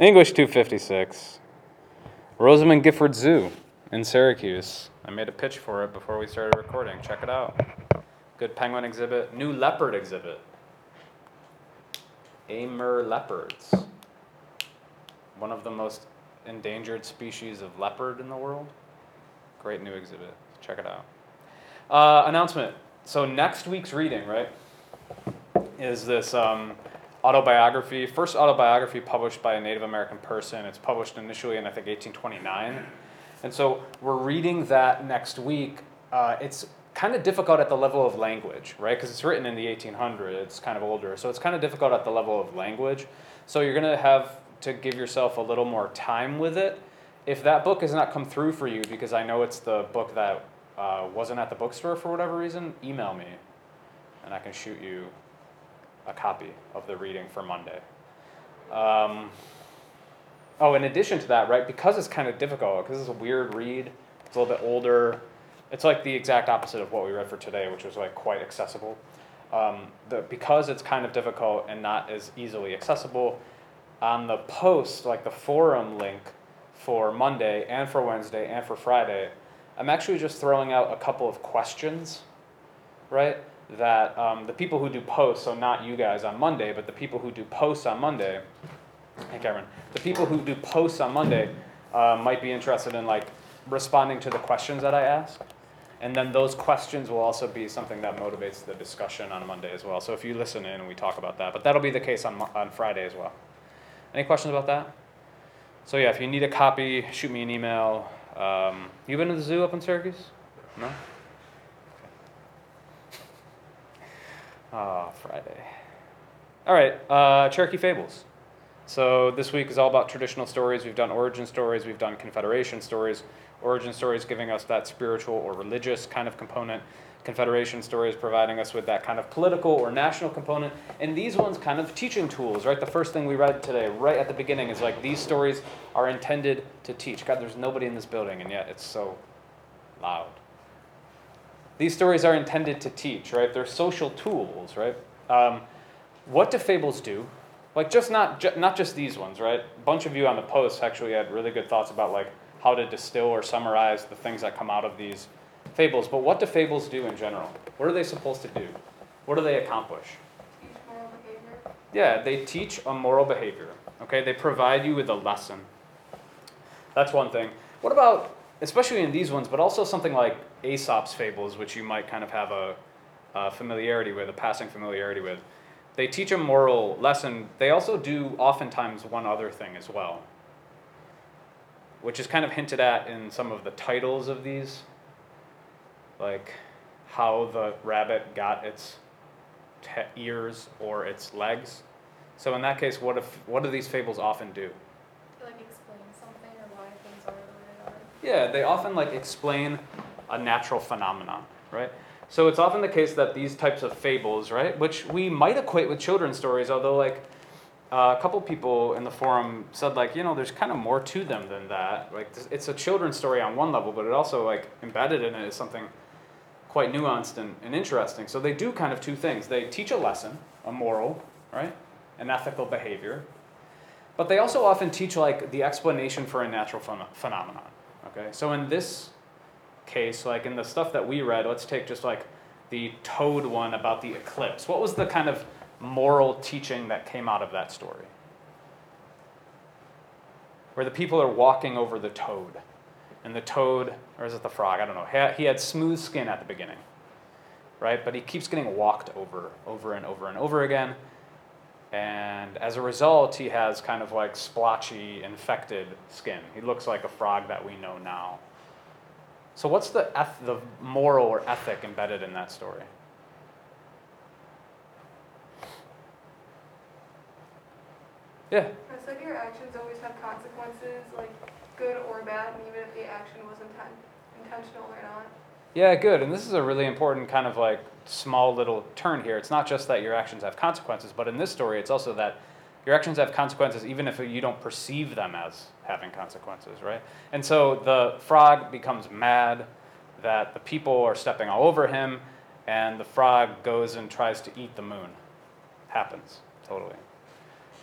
English 256. Rosamond Gifford Zoo in Syracuse. I made a pitch for it before we started recording. Check it out. Good penguin exhibit. New leopard exhibit. Amur leopards. One of the most endangered species of leopard in the world. Great new exhibit. Check it out. Uh, announcement. So next week's reading, right, is this um, autobiography, first autobiography published by a Native American person. It's published initially in I think 1829, and so we're reading that next week. Uh, it's kind of difficult at the level of language, right? Because it's written in the 1800s. It's kind of older, so it's kind of difficult at the level of language. So you're gonna have to give yourself a little more time with it. If that book has not come through for you, because I know it's the book that uh, wasn't at the bookstore for whatever reason, email me, and I can shoot you a copy of the reading for Monday. Um, oh, in addition to that, right, because it's kind of difficult, because it's a weird read, it's a little bit older, it's like the exact opposite of what we read for today, which was like quite accessible. Um, the, because it's kind of difficult and not as easily accessible, on the post, like the forum link for Monday and for Wednesday and for Friday, I'm actually just throwing out a couple of questions, right? That um, the people who do posts, so not you guys on Monday, but the people who do posts on Monday, hey Cameron, the people who do posts on Monday uh, might be interested in like responding to the questions that I ask. And then those questions will also be something that motivates the discussion on Monday as well. So if you listen in and we talk about that, but that'll be the case on, on Friday as well. Any questions about that? So yeah, if you need a copy, shoot me an email. Um, you been to the zoo up in Syracuse? No. Ah, oh, Friday. All right, uh, Cherokee Fables. So this week is all about traditional stories. We've done origin stories. We've done Confederation stories. Origin stories giving us that spiritual or religious kind of component. Confederation stories providing us with that kind of political or national component. And these ones kind of teaching tools, right? The first thing we read today, right at the beginning, is like these stories are intended to teach. God, there's nobody in this building, and yet it's so loud. These stories are intended to teach, right? They're social tools, right? Um, what do fables do? Like just not ju- not just these ones, right? A bunch of you on the post actually had really good thoughts about like how to distill or summarize the things that come out of these fables. But what do fables do in general? What are they supposed to do? What do they accomplish? Teach moral behavior. Yeah, they teach a moral behavior. Okay, they provide you with a lesson. That's one thing. What about, especially in these ones, but also something like Aesop's fables, which you might kind of have a, a familiarity with, a passing familiarity with. They teach a moral lesson. They also do oftentimes one other thing as well, which is kind of hinted at in some of the titles of these, like how the rabbit got its te- ears or its legs. So in that case, what if what do these fables often do? To like explain something or why things are the way they are. Yeah, they often like explain a natural phenomenon, right? So it's often the case that these types of fables, right, which we might equate with children's stories, although like uh, a couple people in the forum said like, you know, there's kind of more to them than that. Like it's a children's story on one level, but it also like embedded in it is something quite nuanced and, and interesting. So they do kind of two things. They teach a lesson, a moral, right, an ethical behavior, but they also often teach like the explanation for a natural phen- phenomenon. Okay, so in this case, like in the stuff that we read, let's take just like the toad one about the eclipse. What was the kind of moral teaching that came out of that story? Where the people are walking over the toad, and the toad, or is it the frog? I don't know. He had, he had smooth skin at the beginning, right? But he keeps getting walked over, over and over and over again. And as a result, he has kind of like splotchy, infected skin. He looks like a frog that we know now. So, what's the, eth- the moral or ethic embedded in that story? Yeah. I said your actions always have consequences, like good or bad, and even if the action was inten- intentional or not. Yeah, good. And this is a really important kind of like small little turn here. It's not just that your actions have consequences, but in this story, it's also that your actions have consequences even if you don't perceive them as having consequences, right? And so the frog becomes mad that the people are stepping all over him, and the frog goes and tries to eat the moon. Happens, totally.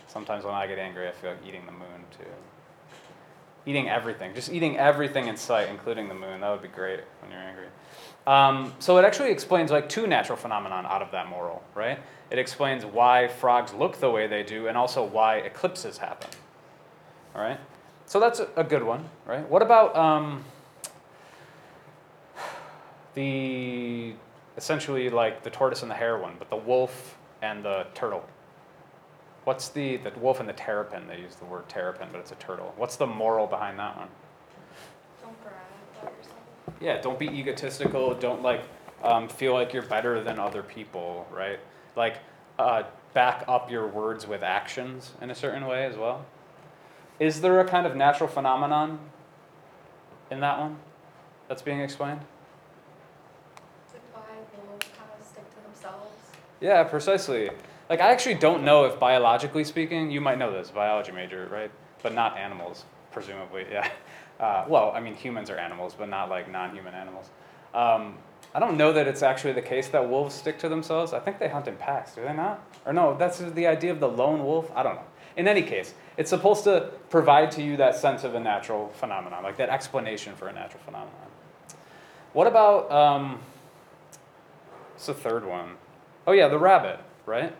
Sometimes when I get angry, I feel like eating the moon too. Eating everything, just eating everything in sight, including the moon. That would be great when you're angry. Um, so it actually explains like two natural phenomenon out of that moral, right? It explains why frogs look the way they do, and also why eclipses happen. All right. So that's a, good one, right? What about um, the essentially like the tortoise and the hare one, but the wolf and the turtle? What's the the wolf and the terrapin? They use the word terrapin, but it's a turtle. What's the moral behind that one? Don't yourself. Yeah, don't be egotistical. Don't like um, feel like you're better than other people, right? Like uh, back up your words with actions in a certain way as well. Is there a kind of natural phenomenon in that one that's being explained? Why wolves kind of stick to themselves. Yeah, precisely. Like I actually don't know if biologically speaking, you might know this, biology major, right? But not animals, presumably. Yeah. Uh, well, I mean humans are animals, but not like non-human animals. Um, I don't know that it's actually the case that wolves stick to themselves. I think they hunt in packs, do they not? Or no, that's the idea of the lone wolf. I don't know. In any case, it's supposed to provide to you that sense of a natural phenomenon, like that explanation for a natural phenomenon. What about um, what's the third one? Oh yeah, the rabbit, right?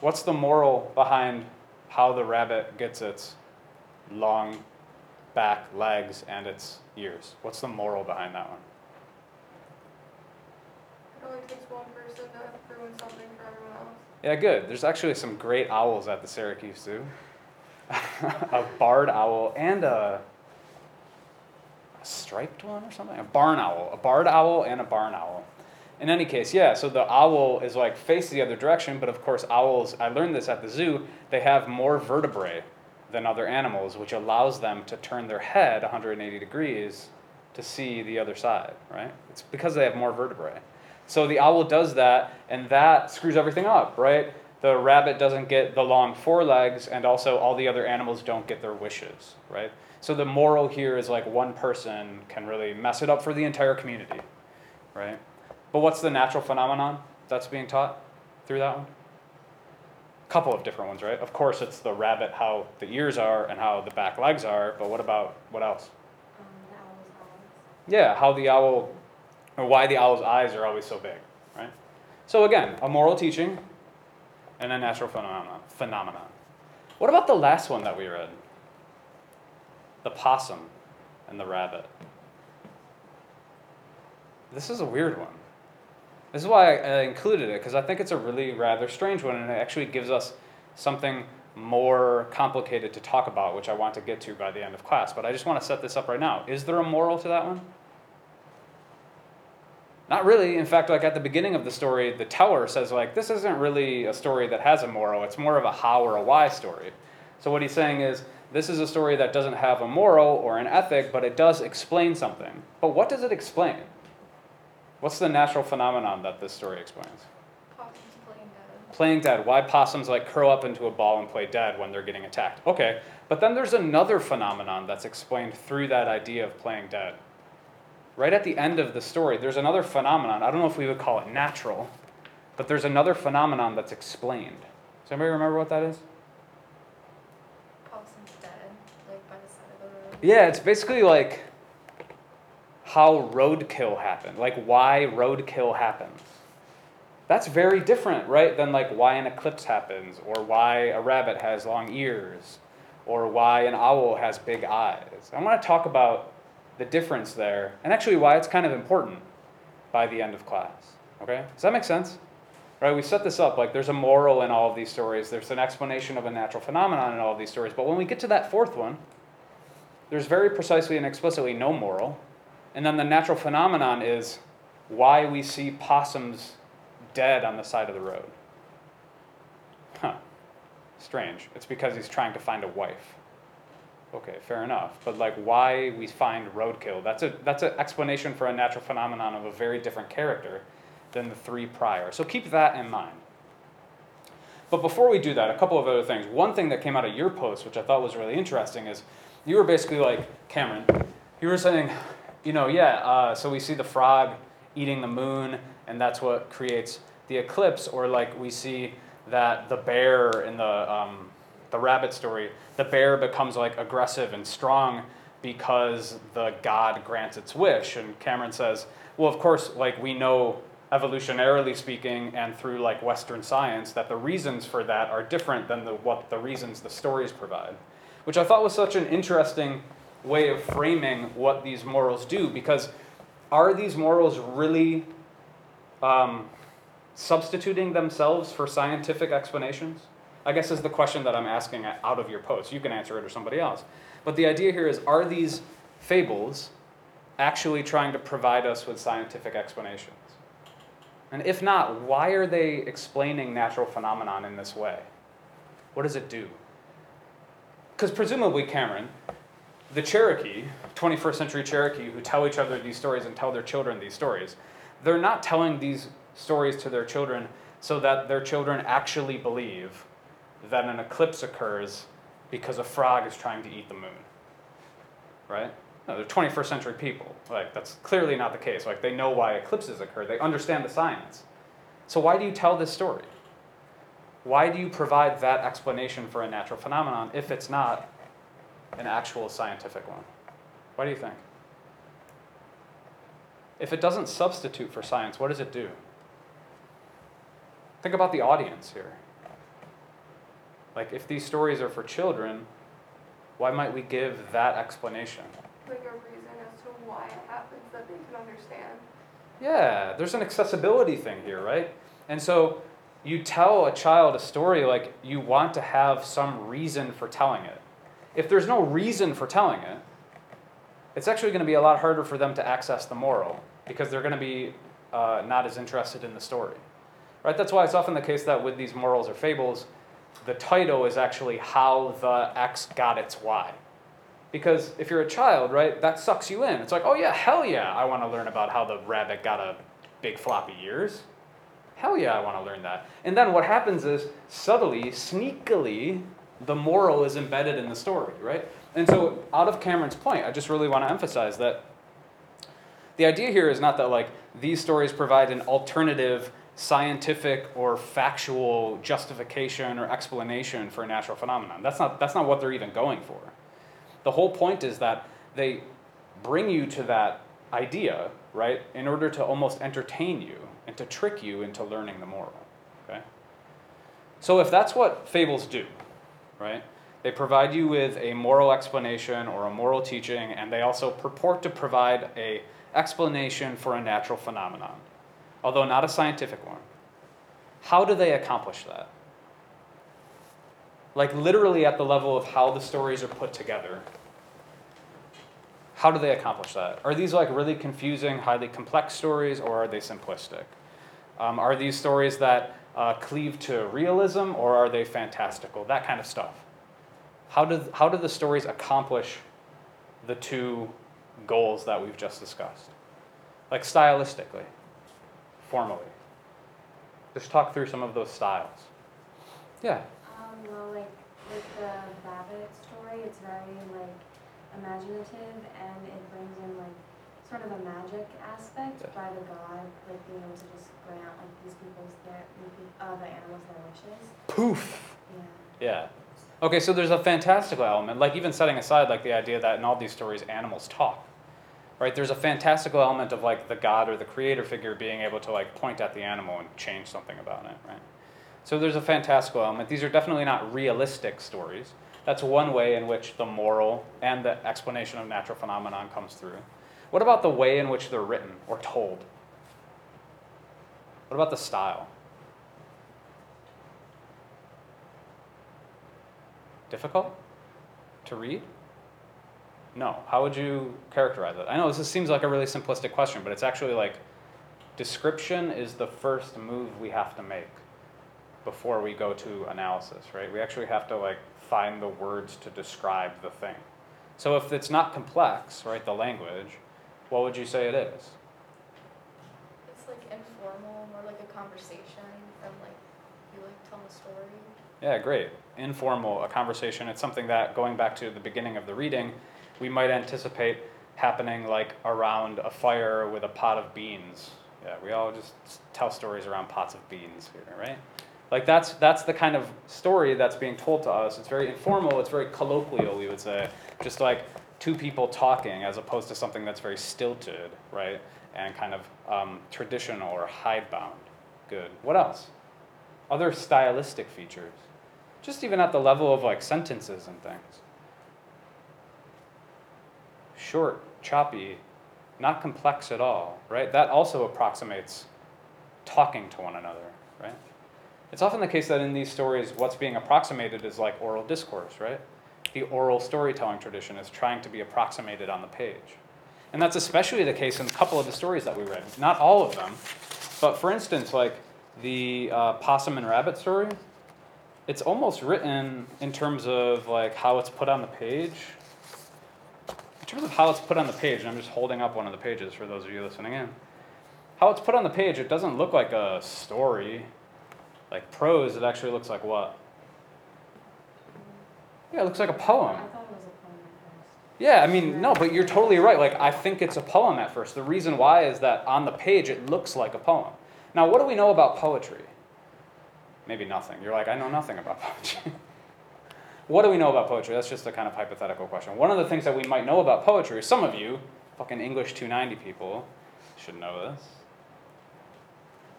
What's the moral behind how the rabbit gets its long back legs and its ears? What's the moral behind that one? It only takes one person to ruin something for everyone else. Yeah, good. There's actually some great owls at the Syracuse Zoo. a barred owl and a, a striped one or something. A barn owl. A barred owl and a barn owl. In any case, yeah, so the owl is like face the other direction, but of course, owls, I learned this at the zoo, they have more vertebrae than other animals, which allows them to turn their head 180 degrees to see the other side, right? It's because they have more vertebrae. So the owl does that, and that screws everything up, right? The rabbit doesn't get the long forelegs, and also all the other animals don't get their wishes, right? So the moral here is like one person can really mess it up for the entire community, right? But what's the natural phenomenon that's being taught through that one? Couple of different ones, right? Of course, it's the rabbit, how the ears are and how the back legs are, but what about what else? Um, the owl's eyes. Yeah, how the owl, or why the owl's eyes are always so big, right? So again, a moral teaching and a natural phenomenon. phenomenon. What about the last one that we read? The possum and the rabbit. This is a weird one. This is why I I included it, because I think it's a really rather strange one, and it actually gives us something more complicated to talk about, which I want to get to by the end of class. But I just want to set this up right now. Is there a moral to that one? Not really. In fact, like at the beginning of the story, the teller says like this isn't really a story that has a moral. It's more of a how or a why story. So what he's saying is this is a story that doesn't have a moral or an ethic, but it does explain something. But what does it explain? What's the natural phenomenon that this story explains? Possums playing dead. Playing dead. Why possums like curl up into a ball and play dead when they're getting attacked? Okay, but then there's another phenomenon that's explained through that idea of playing dead. Right at the end of the story, there's another phenomenon. I don't know if we would call it natural, but there's another phenomenon that's explained. Does anybody remember what that is? Possums dead, like by the side of the road. Yeah, it's basically like how roadkill happened, like why roadkill happens. That's very different, right, than like why an eclipse happens, or why a rabbit has long ears, or why an owl has big eyes. I want to talk about the difference there, and actually why it's kind of important by the end of class. Okay? Does that make sense? Right? We set this up like there's a moral in all of these stories, there's an explanation of a natural phenomenon in all of these stories, but when we get to that fourth one, there's very precisely and explicitly no moral. And then the natural phenomenon is why we see possums dead on the side of the road. Huh. Strange. It's because he's trying to find a wife. Okay, fair enough. But like why we find roadkill, that's a that's an explanation for a natural phenomenon of a very different character than the three prior. So keep that in mind. But before we do that, a couple of other things. One thing that came out of your post, which I thought was really interesting, is you were basically like, Cameron, you were saying, you know, yeah, uh, so we see the frog eating the moon, and that's what creates the eclipse, or like we see that the bear in the um, the rabbit story, the bear becomes like aggressive and strong because the god grants its wish. And Cameron says, well, of course, like we know evolutionarily speaking and through like Western science that the reasons for that are different than the, what the reasons the stories provide, which I thought was such an interesting way of framing what these morals do because are these morals really um, substituting themselves for scientific explanations? I guess is the question that I'm asking out of your post. You can answer it or somebody else. But the idea here is are these fables actually trying to provide us with scientific explanations? And if not, why are they explaining natural phenomenon in this way? What does it do? Because presumably, Cameron, the Cherokee, 21st century Cherokee, who tell each other these stories and tell their children these stories, they're not telling these stories to their children so that their children actually believe that an eclipse occurs because a frog is trying to eat the moon. Right? No, they're 21st century people. Like, that's clearly not the case. Like, they know why eclipses occur, they understand the science. So, why do you tell this story? Why do you provide that explanation for a natural phenomenon if it's not an actual scientific one? What do you think? If it doesn't substitute for science, what does it do? Think about the audience here. Like, if these stories are for children, why might we give that explanation? Like a reason as to why it happens that they can understand. Yeah, there's an accessibility thing here, right? And so you tell a child a story like you want to have some reason for telling it. If there's no reason for telling it, it's actually going to be a lot harder for them to access the moral because they're going to be uh, not as interested in the story. Right? That's why it's often the case that with these morals or fables, the title is actually how the X got its Y. Because if you're a child, right, that sucks you in. It's like, oh yeah, hell yeah, I want to learn about how the rabbit got a big floppy ears. Hell yeah, I want to learn that. And then what happens is, subtly, sneakily, the moral is embedded in the story, right? And so, out of Cameron's point, I just really want to emphasize that the idea here is not that like these stories provide an alternative scientific or factual justification or explanation for a natural phenomenon. That's not, that's not what they're even going for. The whole point is that they bring you to that idea, right, in order to almost entertain you and to trick you into learning the moral. Okay? So if that's what fables do, right, they provide you with a moral explanation or a moral teaching, and they also purport to provide a explanation for a natural phenomenon although not a scientific one. How do they accomplish that? Like, literally at the level of how the stories are put together. How do they accomplish that? Are these like really confusing, highly complex stories, or are they simplistic? Um, are these stories that uh, cleave to realism, or are they fantastical? That kind of stuff. How do, how do the stories accomplish the two goals that we've just discussed? Like stylistically formally. Just talk through some of those styles. Yeah. Um, well, like with the rabbit story, it's very like imaginative and it brings in like sort of a magic aspect Yeah. by the god, like being able to just grant like these people's their uh, the animals their wishes. Poof. Yeah. Yeah. Okay, so there's a fantastical element, like even setting aside like the idea that in all these stories animals talk. Right? There's a fantastical element of like the god or the creator figure being able to like point at the animal and change something about it, right? So there's a fantastical element. These are definitely not realistic stories. That's one way in which the moral and the explanation of natural phenomenon comes through. What about the way in which they're written or told? What about the style? Difficult to read? No. How would you characterize it? I know this seems like a really simplistic question, but it's actually like description is the first move we have to make before we go to analysis, right? We actually have to like find the words to describe the thing. So if it's not complex, right, the language, what would you say it is? It's like informal, more like a conversation than like you like telling a story. Yeah, great. Informal, a conversation. It's something that, going back to the beginning of the reading, we might anticipate happening like around a fire with a pot of beans. Yeah, we all just tell stories around pots of beans here, right? Like that's that's the kind of story that's being told to us. It's very informal. It's very colloquial, we would say, just like two people talking, as opposed to something that's very stilted, right, and kind of um, traditional or hidebound. Good. What else? Other stylistic features, just even at the level of like sentences and things. Short, choppy, not complex at all, right? That also approximates talking to one another, right? It's often the case that in these stories, what's being approximated is like oral discourse, right? The oral storytelling tradition is trying to be approximated on the page. And that's especially the case in a couple of the stories that we read. Not all of them, but for instance, like the uh, possum and rabbit story, it's almost written in terms of like how it's put on the page. In terms of how it's put on the page, and I'm just holding up one of the pages for those of you listening in. How it's put on the page, it doesn't look like a story. Like prose, it actually looks like what? Yeah, it looks like a I poem. thought it was a poem at first. Yeah, I mean, no, but you're totally right. Like, I think it's a poem at first. The reason why is that on the page it looks like a poem. Now, what do we know about poetry? Maybe nothing. You're like, I know nothing about poetry. what do we know about poetry? That's just a kind of hypothetical question. One of the things that we might know about poetry, some of you, fucking English 290 people, should know this.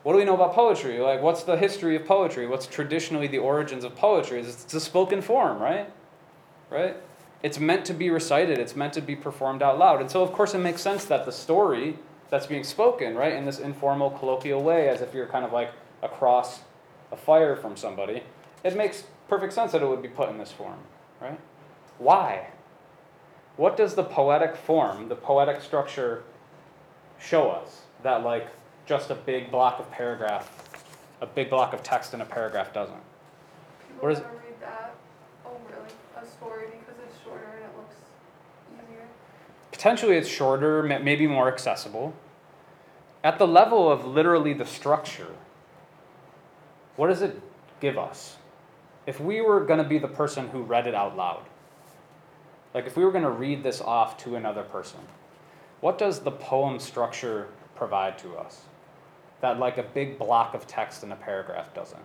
What do we know about poetry? Like, what's the history of poetry? What's traditionally the origins of poetry? It's a spoken form, right? Right? It's meant to be recited, it's meant to be performed out loud. And so, of course, it makes sense that the story that's being spoken, right, in this informal, colloquial way, as if you're kind of like across a fire from somebody, it makes perfect sense that it would be put in this form, right? Why? What does the poetic form, the poetic structure, show us that, like, just a big block of paragraph, a big block of text in a paragraph doesn't? People What is- read that over like a because it's shorter and it looks easier. Potentially it's shorter, maybe more accessible. At the level of literally the structure, what does it give us? If we were going to be the person who read it out loud, like if we were going to read this off to another person, what does the poem structure provide to us that like a big block of text in a paragraph doesn't?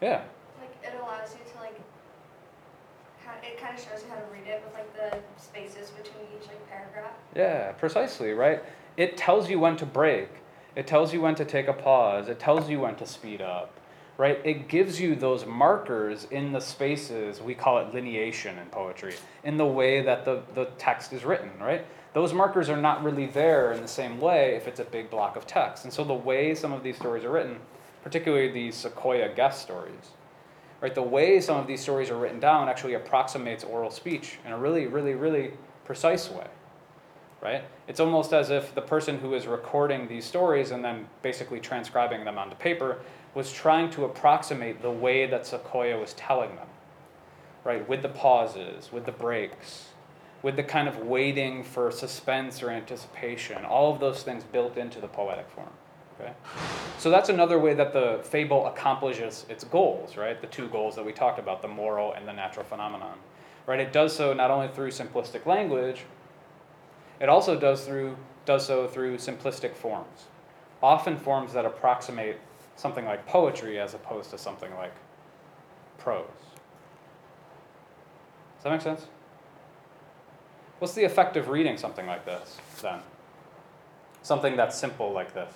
Yeah. It allows you to like, it kind of shows you how to read it with like the spaces between each like paragraph. Yeah, precisely, right? It tells you when to break. It tells you when to take a pause. It tells you when to speed up, right? It gives you those markers in the spaces. We call it lineation in poetry, in the way that the, the text is written, right? Those markers are not really there in the same way if it's a big block of text. And so the way some of these stories are written, particularly these Sequoyah Guess stories, right? The way some of these stories are written down actually approximates oral speech in a really, really, really precise way right? It's almost as if the person who is recording these stories and then basically transcribing them onto paper was trying to approximate the way that Sequoyah was telling them, right? With the pauses, with the breaks, with the kind of waiting for suspense or anticipation, all of those things built into the poetic form. Okay? So that's another way that the fable accomplishes its goals, right? The two goals that we talked about, the moral and the natural phenomenon. Right? It does so not only through simplistic language, it also does through does so through simplistic forms, often forms that approximate something like poetry as opposed to something like prose. Does that make sense? What's the effect of reading something like this then? Something that's simple like this,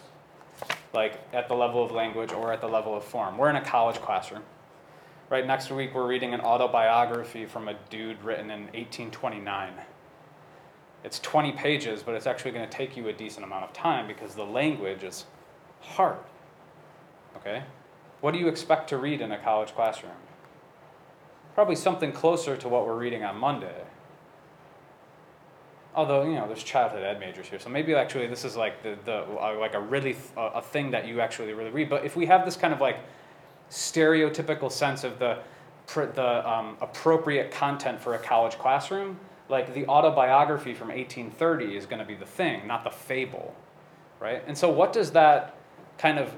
like at the level of language or at the level of form. We're in a college classroom. Right next week, we're reading an autobiography from a dude written in 1829 it's 20 pages, but it's actually going to take you a decent amount of time because the language is hard. Okay? What do you expect to read in a college classroom? Probably something closer to what we're reading on Monday. Although, you know, there's childhood ed majors here, so maybe actually this is like the, the uh, like a really th- a thing that you actually really read. But if we have this kind of like stereotypical sense of the pr- the um, appropriate content for a college classroom, like the autobiography from 1830 is going to be the thing, not the fable, right? And so, what does that kind of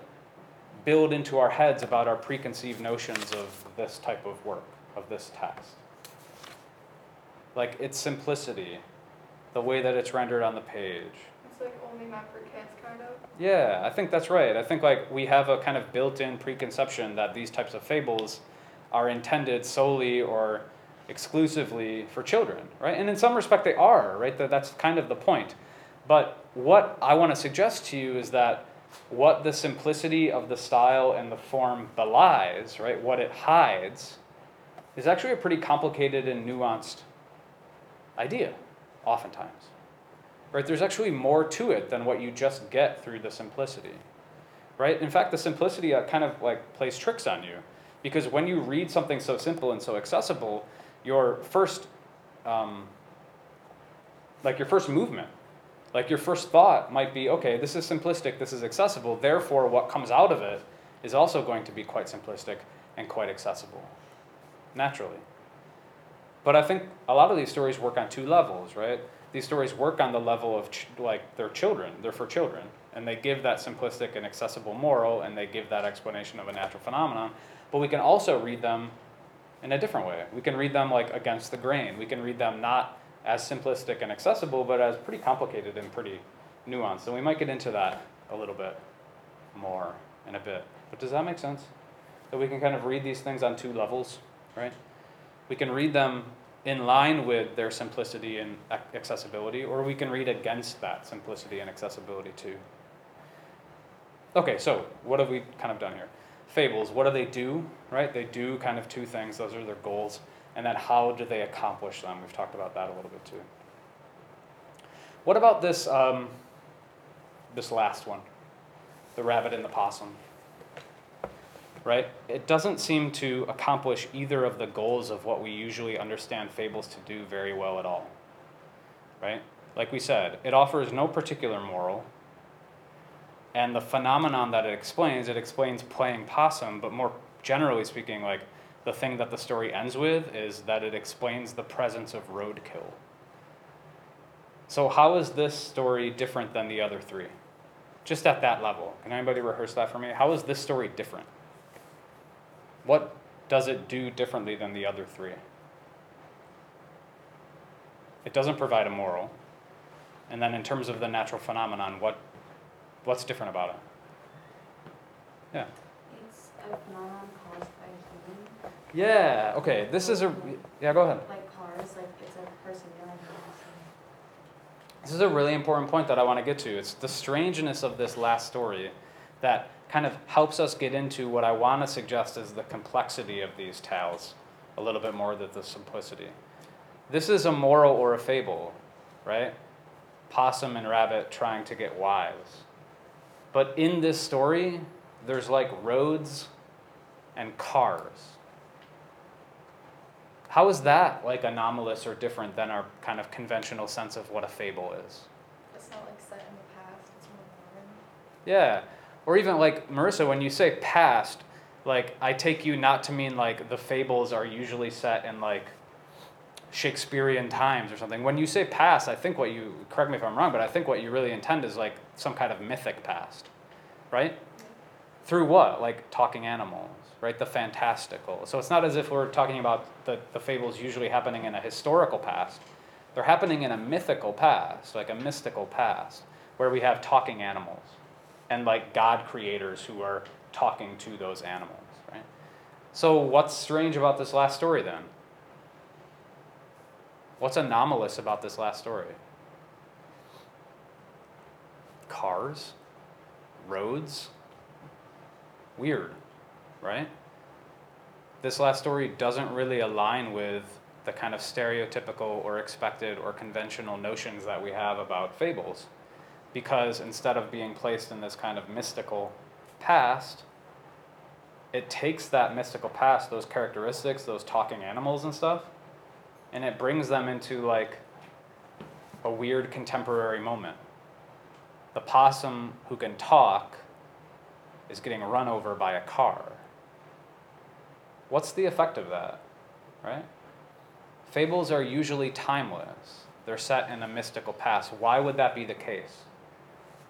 build into our heads about our preconceived notions of this type of work, of this text? Like its simplicity, the way that it's rendered on the page. It's like only meant for kids, kind of. Yeah, I think that's right. I think like we have a kind of built-in preconception that these types of fables are intended solely or exclusively for children, right? And in some respect they are, right? That that's kind of the point. But what I want to suggest to you is that what the simplicity of the style and the form belies, right? What it hides is actually a pretty complicated and nuanced idea oftentimes. Right? There's actually more to it than what you just get through the simplicity. Right? In fact the simplicity uh, kind of like plays tricks on you. Because when you read something so simple and so accessible your first um, like your first movement like your first thought might be okay this is simplistic this is accessible. Therefore what comes out of it is also going to be quite simplistic and quite accessible. Naturally but i think a lot of these stories work on two levels right? These stories work on the level of ch- like they're children they're for children and they give that simplistic and accessible moral and they give that explanation of a natural phenomenon. But we can also read them in a different way. We can read them like against the grain. We can read them not as simplistic and accessible but as pretty complicated and pretty nuanced. And we might get into that a little bit more in a bit. But does that make sense? That we can kind of read these things on two levels right? We can read them in line with their simplicity and accessibility, or we can read against that simplicity and accessibility too. Okay, so what have we kind of done here? Fables, what do they do, right? They do kind of two things, those are their goals. And then how do they accomplish them? We've talked about that a little bit too. What about this, um, this last one? The rabbit and the possum right? It doesn't seem to accomplish either of the goals of what we usually understand fables to do very well at all, right? Like we said, it offers no particular moral, and the phenomenon that it explains, it explains playing possum, but more generally speaking, like the thing that the story ends with is that it explains the presence of roadkill. So, how is this story different than the other three? Just at that level. Can anybody rehearse that for me? How is this story different? What does it do differently than the other three? It doesn't provide a moral. And then in terms of the natural phenomenon, what what's different about it? Yeah. It's a phenomenon caused by human, Yeah, okay. This is a Yeah, go ahead. like cars, like it's a person driving. This is a really important point that I want to get to. It's the strangeness of this last story that kind of helps us get into what I want to suggest is the complexity of these tales a little bit more than the simplicity. This is a moral or a fable, right? Possum and rabbit trying to get wise. But in this story, there's like roads and cars. How is that like anomalous or different than our kind of conventional sense of what a fable is? It's not like set in the past, it's more modern. Yeah. Or even like Marissa, when you say past, like I take you not to mean like the fables are usually set in like Shakespearean times or something. When you say past, I think what you correct me if I'm wrong, but I think what you really intend is like some kind of mythic past. Right? Through what? Like talking animals, right? The fantastical. So it's not as if we're talking about the, the fables usually happening in a historical past. They're happening in a mythical past, like a mystical past, where we have talking animals and like God creators who are talking to those animals, right? So what's strange about this last story then? What's anomalous about this last story? Cars, roads, weird, right? This last story doesn't really align with the kind of stereotypical or expected or conventional notions that we have about fables because instead of being placed in this kind of mystical past, it takes that mystical past, those characteristics, those talking animals and stuff, and it brings them into like a weird contemporary moment. The possum who can talk is getting run over by a car. What's the effect of that? Right? Fables are usually timeless. They're set in a mystical past. Why would that be the case?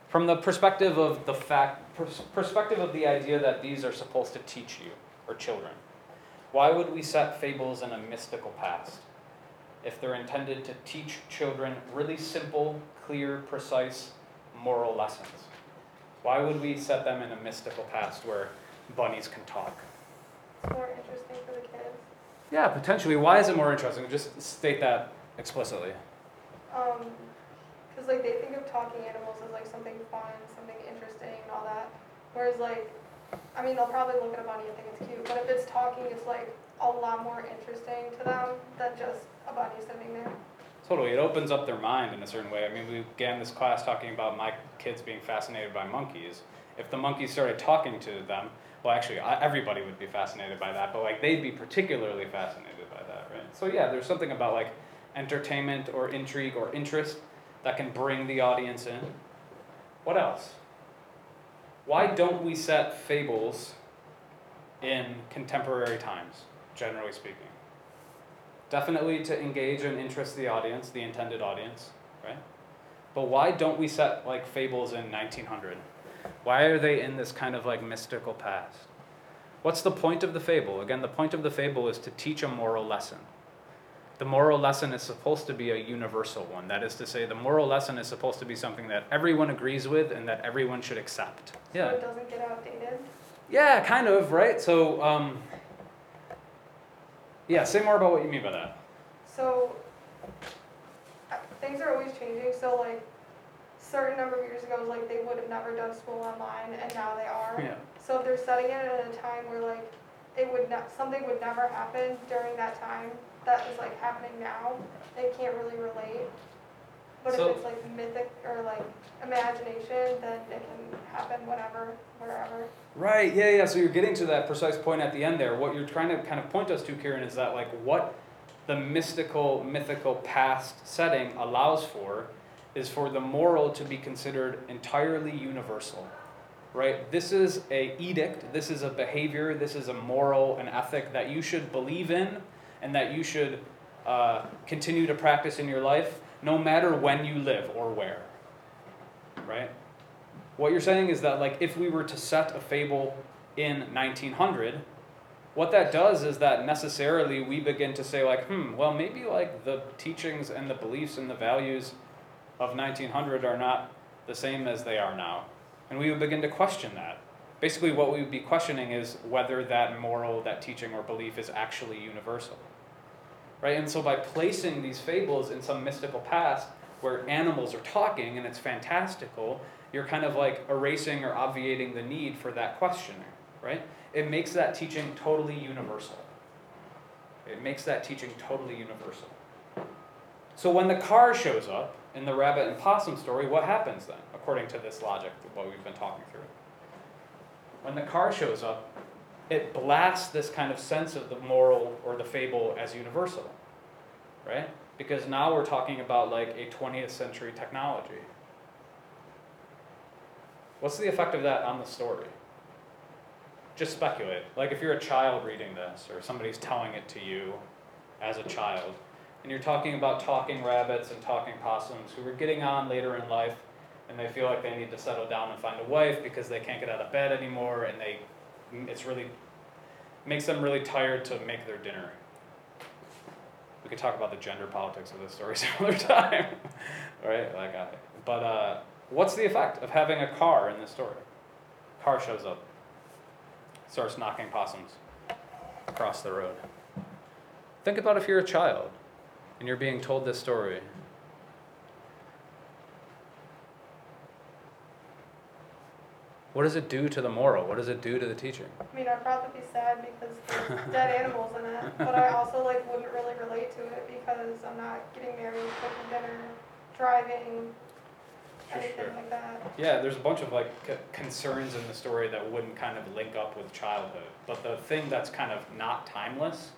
From the perspective of the fact pers- perspective of the idea that these are supposed to teach you or children why would we set fables in a mystical past if they're intended to teach children really simple clear precise moral lessons? Why would we set them in a mystical past where bunnies can talk? It's more interesting for the kids. Yeah, potentially. Why is it more interesting? Just state that explicitly. Um, cause like they think of talking animals as like something fun, something interesting and all that. Whereas like, I mean, they'll probably look at a bunny and think it's cute, but if it's talking, it's like a lot more interesting to them than just a bunny sitting there. Totally, it opens up their mind in a certain way. I mean, we began this class talking about my kids being fascinated by monkeys. If the monkeys started talking to them, well, actually, everybody would be fascinated by that, but like they'd be particularly fascinated by that, right? So yeah, there's something about like entertainment or intrigue or interest that can bring the audience in. What else? Why don't we set fables in contemporary times, generally speaking? Definitely to engage and interest the audience, the intended audience, right? But why don't we set like fables in 1900? Why are they in this kind of like mystical past? What's the point of the fable? Again, the point of the fable is to teach a moral lesson. The moral lesson is supposed to be a universal one. That is to say, the moral lesson is supposed to be something that everyone agrees with and that everyone should accept. So it doesn't get outdated. Yeah, kind of, right? So, um, yeah, say more about what you mean by that. So uh, things are always changing. So like certain number of years ago, like they would have never done school online, and now they are. Yeah. So if they're setting it at a time where like it would not, something would never happen during that time that is like happening now, they can't really relate. But So- if it's like mythic or like imagination, then it can happen whenever, wherever. Right, yeah, yeah. So you're getting to that precise point at the end there. What you're trying to kind of point us to, Kieran, is that like what the mystical, mythical past setting allows for is for the moral to be considered entirely universal. Right? This is a edict, this is a behavior, this is a moral, an ethic that you should believe in and that you should uh, continue to practice in your life no matter when you live or where. Right? What you're saying is that, like, if we were to set a fable in 1900, what that does is that necessarily we begin to say, like, hmm, well, maybe like the teachings and the beliefs and the values of 1900 are not the same as they are now. And we would begin to question that. Basically, what we would be questioning is whether that moral, that teaching or belief is actually universal. Right? And so, by placing these fables in some mystical past where animals are talking and it's fantastical, you're kind of like erasing or obviating the need for that questioning, right? It makes that teaching totally universal. It makes that teaching totally universal. So when the car shows up in the rabbit and possum story, what happens then, according to this logic, what we've been talking through? When the car shows up, it blasts this kind of sense of the moral or the fable as universal, right? Because now we're talking about like a 20th century technology. What's the effect of that on the story? Just speculate. Like if you're a child reading this, or somebody's telling it to you as a child, and you're talking about talking rabbits and talking possums who are getting on later in life, and they feel like they need to settle down and find a wife because they can't get out of bed anymore, and they, it's really, makes them really tired to make their dinner. We could talk about the gender politics of this story some other time, right? Like, I, but uh, what's the effect of having a car in this story? Car shows up, starts knocking possums across the road. Think about if you're a child and you're being told this story. What does it do to the moral? What does it do to the teaching? I mean, I'd probably be sad because there's dead animals in it, but I also like wouldn't really relate to it because I'm not getting married, cooking dinner, driving, For anything sure. like that. Yeah, there's a bunch of like c- concerns in the story that wouldn't kind of link up with childhood. But the thing that's kind of not timeless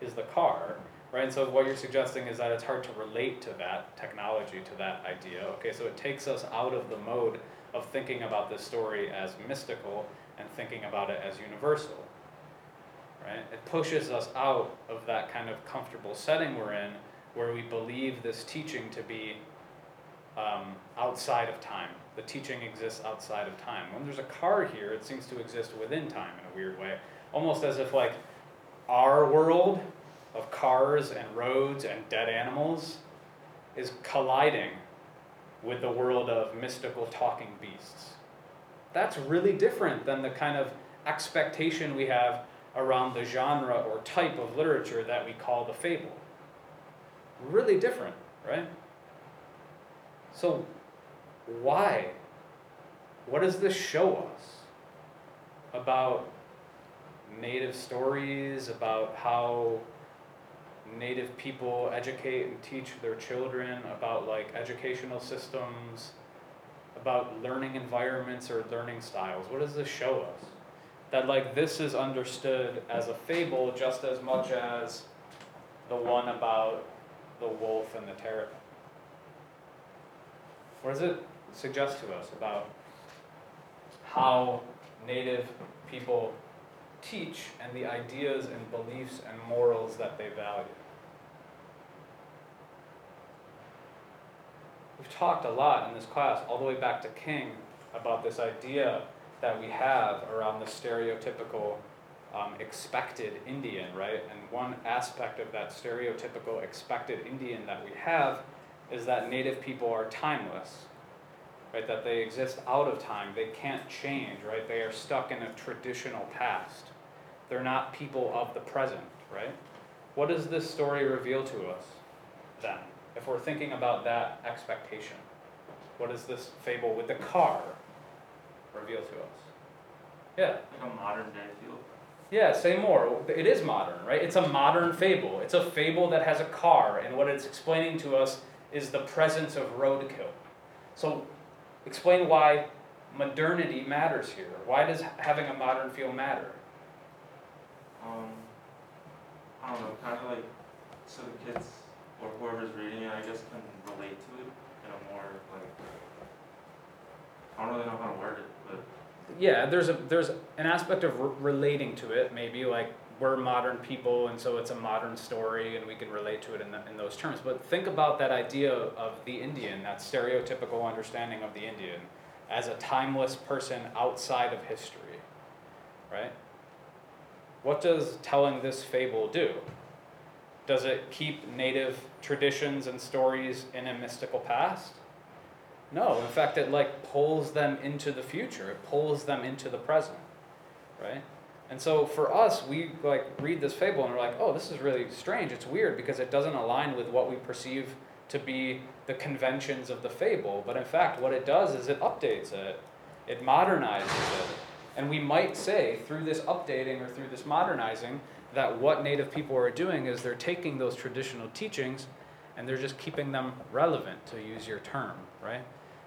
is the car, right? And so what you're suggesting is that it's hard to relate to that technology, to that idea. Okay, so it takes us out of the mode of thinking about this story as mystical and thinking about it as universal. Right? It pushes us out of that kind of comfortable setting we're in where we believe this teaching to be um, outside of time. The teaching exists outside of time. When there's a car here, it seems to exist within time in a weird way. Almost as if, like, our world of cars and roads and dead animals is colliding with the world of mystical talking beasts. That's really different than the kind of expectation we have around the genre or type of literature that we call the fable. Really different, right? So, why? What does this show us about native stories, about how native people educate and teach their children, about like educational systems, about learning environments or learning styles? What does this show us? That like this is understood as a fable just as much as the one about the wolf and the terrapin. What does it suggest to us about how native people teach and the ideas and beliefs and morals that they value? We've talked a lot in this class, all the way back to King, about this idea that we have around the stereotypical um, expected Indian, right? And one aspect of that stereotypical expected Indian that we have is that native people are timeless, right? That they exist out of time, they can't change, right? They are stuck in a traditional past. They're not people of the present, right? What does this story reveal to us then? If we're thinking about that expectation, what does this fable with the car reveal to us? Yeah. Like a modern day feel. Yeah, say more. It is modern, right? It's a modern fable. It's a fable that has a car, and what it's explaining to us is the presence of roadkill. So, explain why modernity matters here. Why does having a modern feel matter? Um, I don't know, kind of like so the kids or whoever's reading it, I guess, can relate to it in a more like. I don't really know how to word it, but Yeah, there's a there's an aspect of re- relating to it. Maybe like we're modern people, and so it's a modern story, and we can relate to it in, the, in those terms. But think about that idea of the Indian, that stereotypical understanding of the Indian, as a timeless person outside of history, right? What does telling this fable do? Does it keep native traditions and stories in a mystical past? No, in fact, it like pulls them into the future. It pulls them into the present, right? And so for us, we like read this fable and we're like, oh, this is really strange. It's weird because it doesn't align with what we perceive to be the conventions of the fable. But in fact, what it does is it updates it, it modernizes it. And we might say through this updating or through this modernizing that what Native people are doing is they're taking those traditional teachings and they're just keeping them relevant, to use your term, right?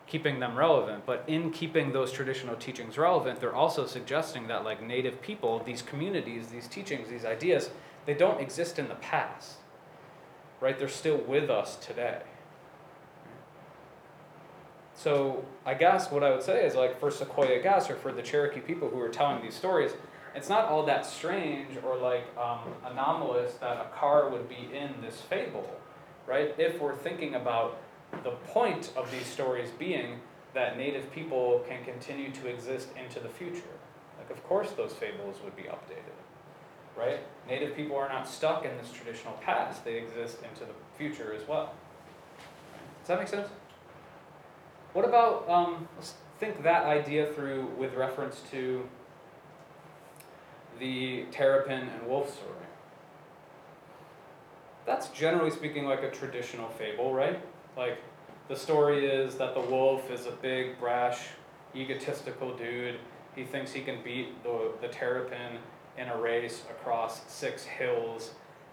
Keeping them relevant. But in keeping those traditional teachings relevant, they're also suggesting that, like Native people, these communities, these teachings, these ideas, they don't exist in the past, right? They're still with us today. So I guess what I would say is like for Sequoyah Guess or for the Cherokee people who are telling these stories, it's not all that strange or like um, anomalous that a car would be in this fable, right? If we're thinking about the point of these stories being that native people can continue to exist into the future. Like, of course, those fables would be updated, right? Native people are not stuck in this traditional past, they exist into the future as well. Does that make sense? What about, um, let's think that idea through with reference to the terrapin and wolf story. That's generally speaking like a traditional fable, right? Like the story is that the wolf is a big, brash, egotistical dude. He thinks he can beat the, the terrapin in a race across six hills.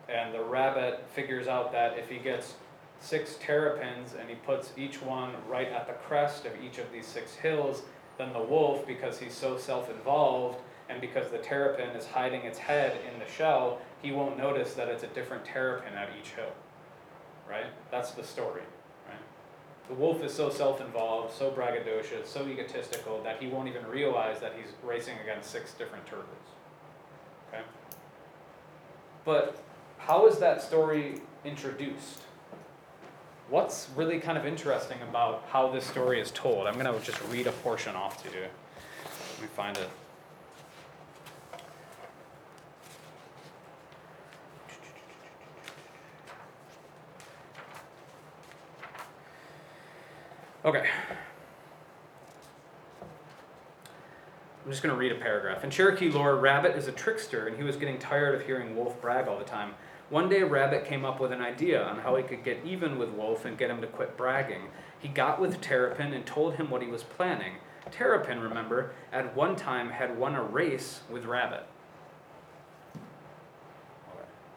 And the rabbit figures out that if he gets six terrapins and he puts each one right at the crest of each of these six hills, then the wolf, because he's so self involved, and because the terrapin is hiding its head in the shell, he won't notice that it's a different terrapin at each hill. Right? That's the story. Right? The wolf is so self involved, so braggadocious, so egotistical that he won't even realize that he's racing against six different turtles. Okay? But how is that story introduced? What's really kind of interesting about how this story is told? I'm going to just read a portion off to you. Let me find it. Okay. I'm just going to read a paragraph. In Cherokee lore, Rabbit is a trickster, and he was getting tired of hearing Wolf brag all the time. One day, Rabbit came up with an idea on how he could get even with Wolf and get him to quit bragging. He got with Terrapin and told him what he was planning. Terrapin, remember, at one time had won a race with Rabbit.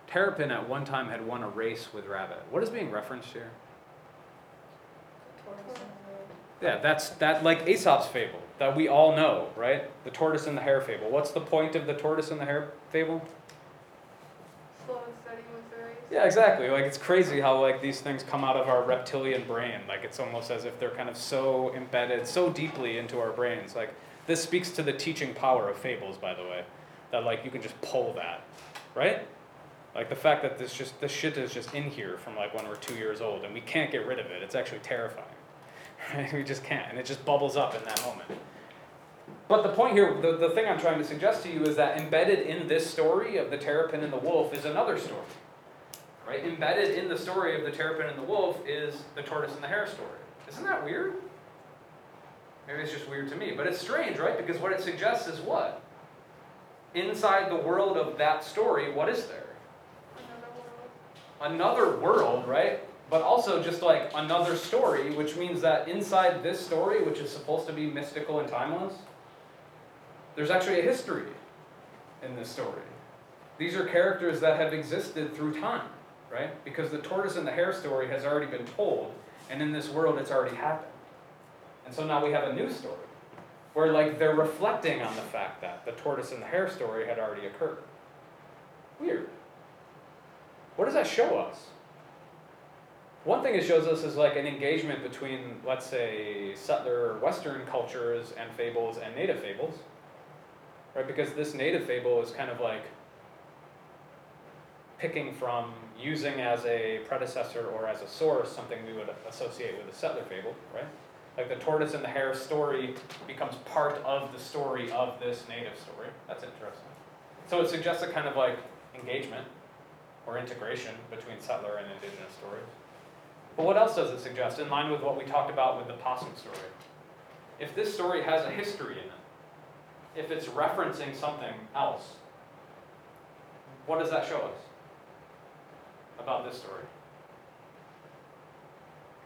Terrapin at one time had won a race with Rabbit. What is being referenced here? Yeah, that's that like Aesop's fable that we all know, right? The tortoise and the hare fable. What's the point of the tortoise and the hare fable? Slow and steady wins the race. Yeah, exactly. Like it's crazy how like these things come out of our reptilian brain. Like it's almost as if they're kind of so embedded so deeply into our brains. Like this speaks to the teaching power of fables, by the way. That like you can just pull that, right? Like the fact that this just this shit is just in here from like when we're two years old and we can't get rid of it. It's actually terrifying. We just can't, and it just bubbles up in that moment. But the point here, the, the thing I'm trying to suggest to you is that embedded in this story of the terrapin and the wolf is another story. Right? Embedded in the story of the terrapin and the wolf is the tortoise and the hare story. Isn't that weird? Maybe it's just weird to me, but it's strange, right? Because what it suggests is what? Inside the world of that story, what is there? Another world. Another world, right? But also just like another story, which means that inside this story, which is supposed to be mystical and timeless, there's actually a history in this story. These are characters that have existed through time, right? Because the tortoise and the hare story has already been told, and in this world it's already happened. And so now we have a new story where like they're reflecting on the fact that the tortoise and the hare story had already occurred. Weird. What does that show us? One thing it shows us is like an engagement between, let's say, settler Western cultures and fables and native fables, right? Because this native fable is kind of like picking from using as a predecessor or as a source something we would associate with a settler fable, right? Like the tortoise and the hare story becomes part of the story of this native story. That's interesting. So it suggests a kind of like engagement or integration between settler and indigenous stories. But what else does it suggest, in line with what we talked about with the possum story? If this story has a history in it, if it's referencing something else, what does that show us about this story?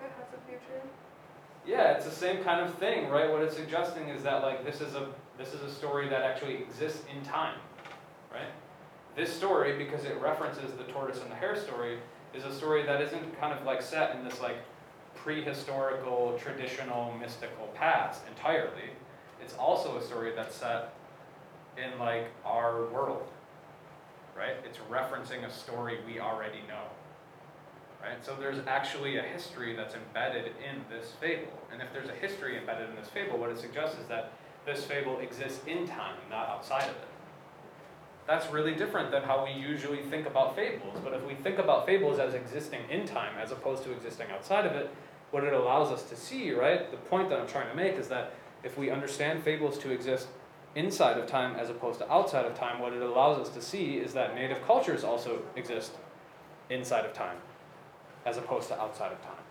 It has a future. Yeah, it's the same kind of thing, right? What it's suggesting is that like this is a this is a story that actually exists in time, right? This story, because it references the tortoise and the hare story, is a story that isn't kind of like set in this like prehistorical, traditional, mystical past entirely. It's also a story that's set in like our world, right? It's referencing a story we already know, right? So there's actually a history that's embedded in this fable. And if there's a history embedded in this fable, what it suggests is that this fable exists in time, not outside of it. That's really different than how we usually think about fables. But if we think about fables as existing in time as opposed to existing outside of it, what it allows us to see, right? The point that I'm trying to make is that if we understand fables to exist inside of time as opposed to outside of time, what it allows us to see is that native cultures also exist inside of time as opposed to outside of time.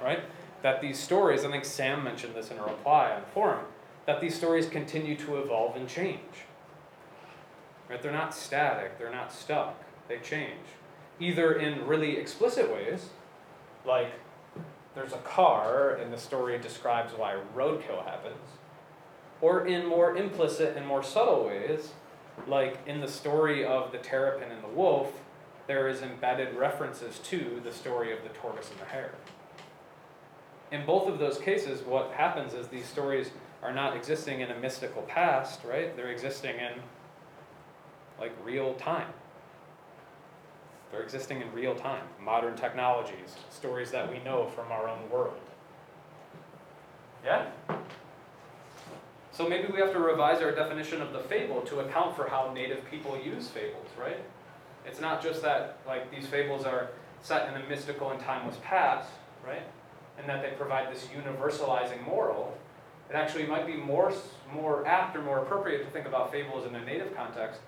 Right? That these stories, I think Sam mentioned this in a reply on the forum, that these stories continue to evolve and change. Right? They're not static, they're not stuck, they change. Either in really explicit ways, like there's a car and the story describes why roadkill happens, or in more implicit and more subtle ways, like in the story of the terrapin and the wolf, there is embedded references to the story of the tortoise and the hare. In both of those cases, what happens is these stories are not existing in a mystical past, right? They're existing in like real time. They're existing in real time. Modern technologies, stories that we know from our own world. Yeah? So maybe we have to revise our definition of the fable to account for how native people use fables, right? It's not just that like these fables are set in a mystical and timeless past, right? And that they provide this universalizing moral. It actually might be more more apt or more appropriate to think about fables in a native context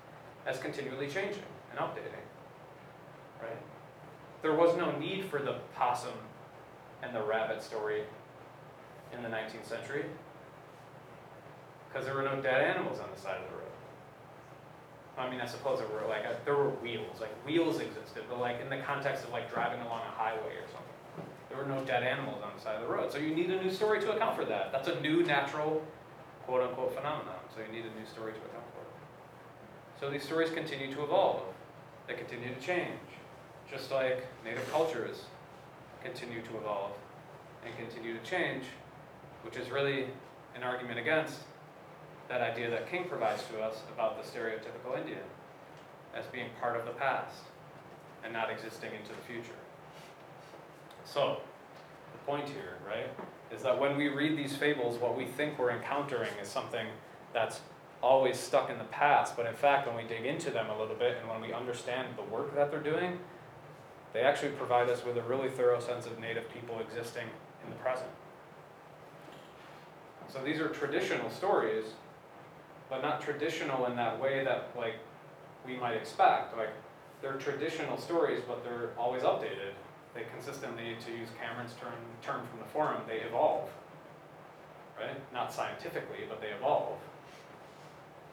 as continually changing and updating. Right? There was no need for the possum and the rabbit story in the 19th century? Because there were no dead animals on the side of the road. I mean, I suppose there were like uh, there were wheels, like wheels existed, but like in the context of like driving along a highway or something, there were no dead animals on the side of the road. So you need a new story to account for that. That's a new natural, quote unquote, phenomenon. So you need a new story to account for. So these stories continue to evolve. They continue to change, just like native cultures continue to evolve and continue to change, which is really an argument against that idea that King provides to us about the stereotypical Indian as being part of the past and not existing into the future. So, the point here, right, is that when we read these fables, what we think we're encountering is something that's always stuck in the past, but in fact, when we dig into them a little bit and when we understand the work that they're doing, they actually provide us with a really thorough sense of Native people existing in the present. So these are traditional stories, but not traditional in that way that like we might expect. Like they're traditional stories, but they're always updated. They consistently, to use Cameron's term, term from the forum, they evolve. Right? Not scientifically, but they evolve.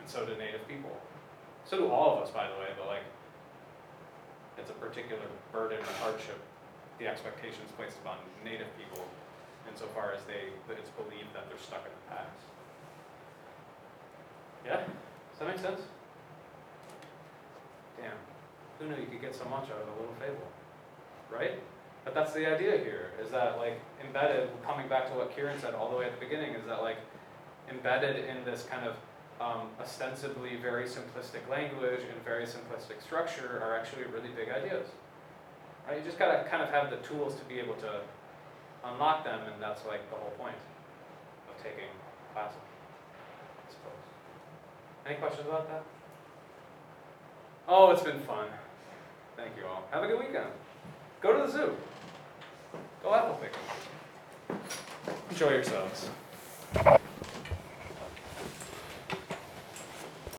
And so do Native people. So do all of us, by the way, but like it's a particular burden and hardship, the expectations placed upon Native people insofar as they, that it's believed that they're stuck in the past. Yeah? Does that make sense? Damn. Who knew you could get so much out of a little fable? Right? But that's the idea here, is that like embedded, coming back to what Kieran said all the way at the beginning, is that like embedded in this kind of um, ostensibly very simplistic language and very simplistic structure are actually really big ideas. Right? You just gotta kind of have the tools to be able to unlock them, and that's like the whole point of taking classes, I suppose. Any questions about that? Oh, it's been fun. Thank you all. Have a good weekend. Go to the zoo. Go apple picking. Enjoy yourselves.